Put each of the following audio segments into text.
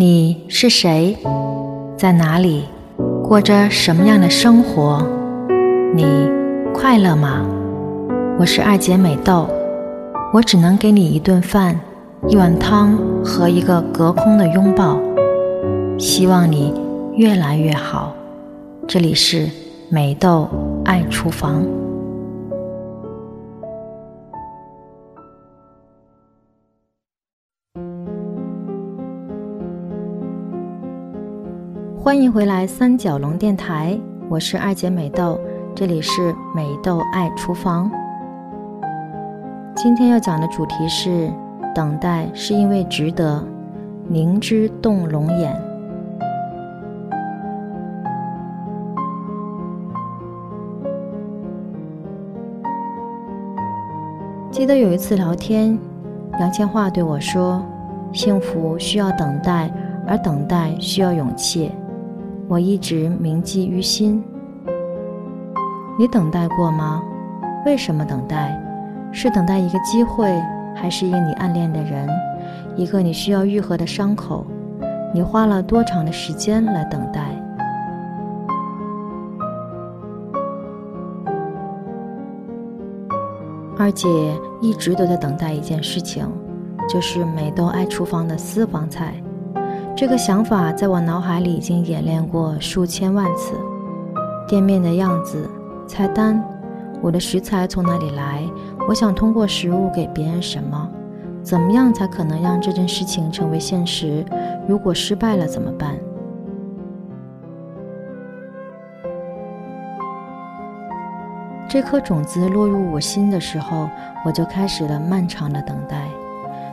你是谁？在哪里？过着什么样的生活？你快乐吗？我是二姐美豆，我只能给你一顿饭、一碗汤和一个隔空的拥抱。希望你越来越好。这里是美豆爱厨房。欢迎回来三角龙电台，我是二姐美豆，这里是美豆爱厨房。今天要讲的主题是：等待是因为值得，凝脂动龙眼。记得有一次聊天，杨千嬅对我说：“幸福需要等待，而等待需要勇气。”我一直铭记于心。你等待过吗？为什么等待？是等待一个机会，还是因你暗恋的人，一个你需要愈合的伤口？你花了多长的时间来等待？二姐一直都在等待一件事情，就是美豆爱厨房的私房菜。这个想法在我脑海里已经演练过数千万次。店面的样子、菜单，我的食材从哪里来？我想通过食物给别人什么？怎么样才可能让这件事情成为现实？如果失败了怎么办？这颗种子落入我心的时候，我就开始了漫长的等待。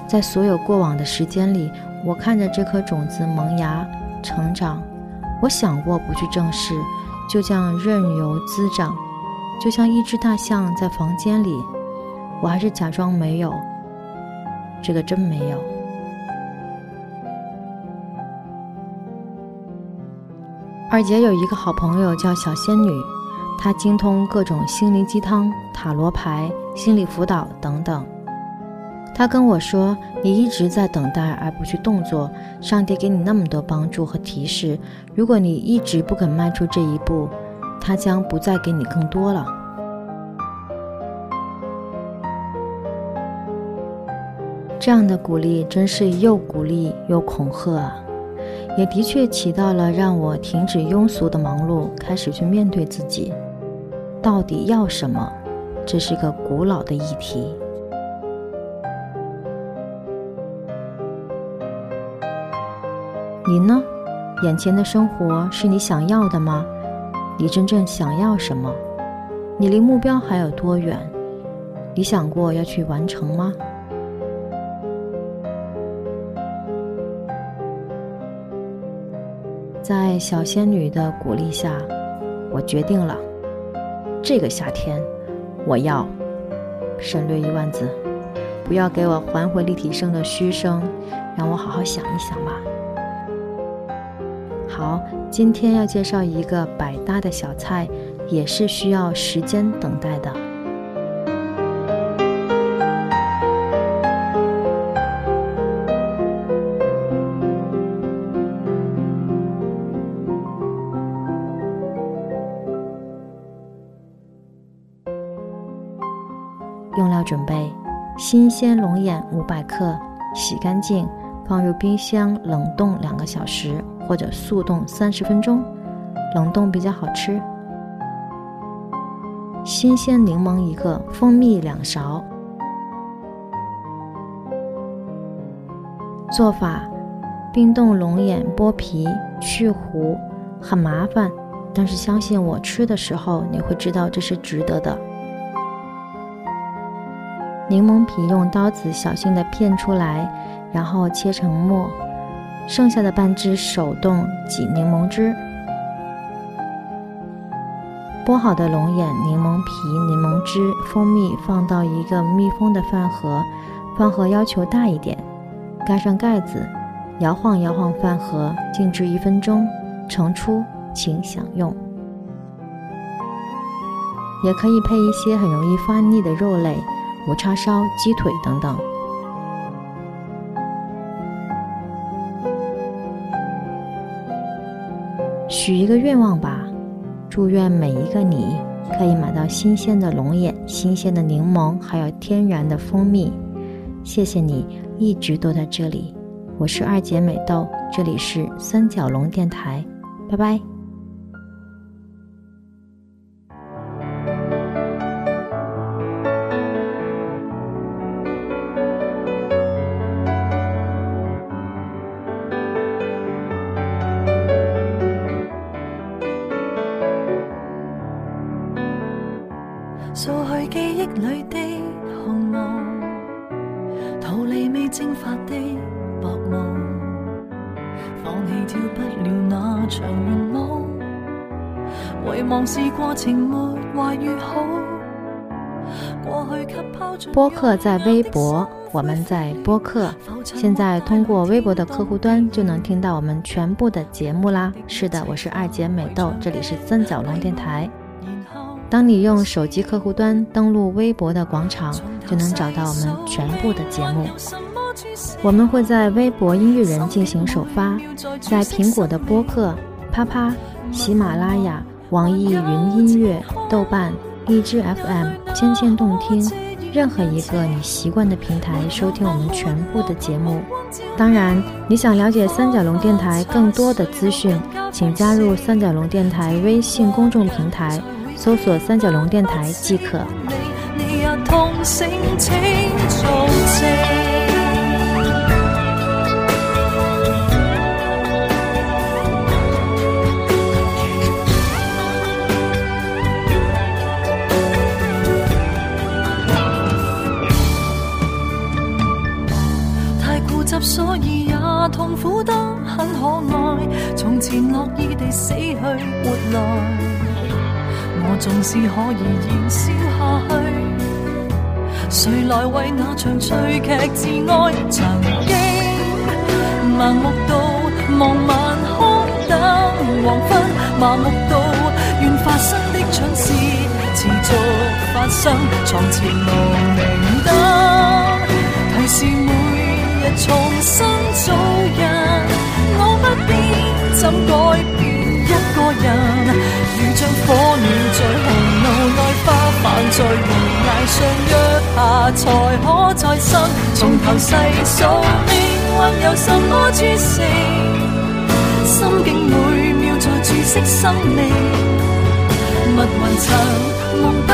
在所有过往的时间里。我看着这颗种子萌芽、成长，我想过不去正视，就这样任由滋长，就像一只大象在房间里，我还是假装没有。这个真没有。二姐有一个好朋友叫小仙女，她精通各种心灵鸡汤、塔罗牌、心理辅导等等。他跟我说：“你一直在等待而不去动作，上帝给你那么多帮助和提示，如果你一直不肯迈出这一步，他将不再给你更多了。”这样的鼓励真是又鼓励又恐吓啊！也的确起到了让我停止庸俗的忙碌，开始去面对自己，到底要什么？这是个古老的议题。你呢？眼前的生活是你想要的吗？你真正想要什么？你离目标还有多远？你想过要去完成吗？在小仙女的鼓励下，我决定了，这个夏天我要省略一万字，不要给我还回立体声的嘘声，让我好好想一想吧。好，今天要介绍一个百搭的小菜，也是需要时间等待的。用料准备：新鲜龙眼五百克，洗干净，放入冰箱冷冻两个小时。或者速冻三十分钟，冷冻比较好吃。新鲜柠檬一个，蜂蜜两勺。做法：冰冻龙眼，剥皮去核，很麻烦，但是相信我，吃的时候你会知道这是值得的。柠檬皮用刀子小心的片出来，然后切成末。剩下的半只手动挤柠檬汁，剥好的龙眼、柠檬皮、柠檬汁、蜂蜜放到一个密封的饭盒，饭盒要求大一点，盖上盖子，摇晃摇晃饭盒，静置一分钟，盛出，请享用。也可以配一些很容易发腻的肉类，无叉烧鸡腿等等。许一个愿望吧祝愿每一个你可以买到新鲜的龙眼新鲜的柠檬还有天然的蜂蜜。谢谢你一直都在这里我是二姐美豆这里是三角龙电台拜拜。里的红雾，逃离未蒸发的薄雾，放弃跳不了那场圆舞，遗忘是过程没。播客在微博，我们在播客。现在通过微博的客户端就能听到我们全部的节目啦。是的，我是二姐美豆，这里是三角龙电台。当你用手机客户端登录微博的广场，就能找到我们全部的节目。我们会在微博音乐人进行首发，在苹果的播客、啪啪、喜马拉雅、网易云音乐、豆瓣、荔枝 FM、千千动听，任何一个你习惯的平台收听我们全部的节目。当然，你想了解三角龙电台更多的资讯，请加入三角龙电台微信公众平台。搜索三角龙电台即可。太固执，所以也痛苦得很可爱。从前乐意地死去活来。我纵是可以燃烧下去，谁来为那场趣剧自哀？曾经盲目到望晚空等黄昏，盲目到愿发生的蠢事持续发生。床前无明灯，提示每日重新做人。我不变，怎改变？一个人，如像火鸟在红炉内花瓣在悬崖上约下，才可再生。从头细数命。运有什么注释？心境每秒在注释生命。密云层蒙蔽，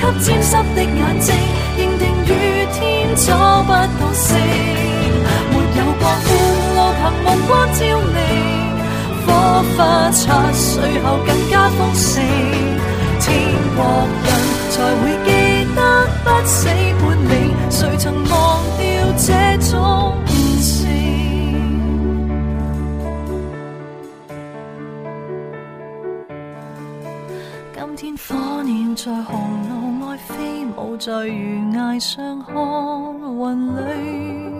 给沾湿的眼睛，认定雨天找不到星。没有光，路凭目光照明。火花擦碎后更加丰盛，天国人才会记得不死本领，谁曾忘掉这种情？今天火鸟在红路外飞舞，在悬崖上看云里。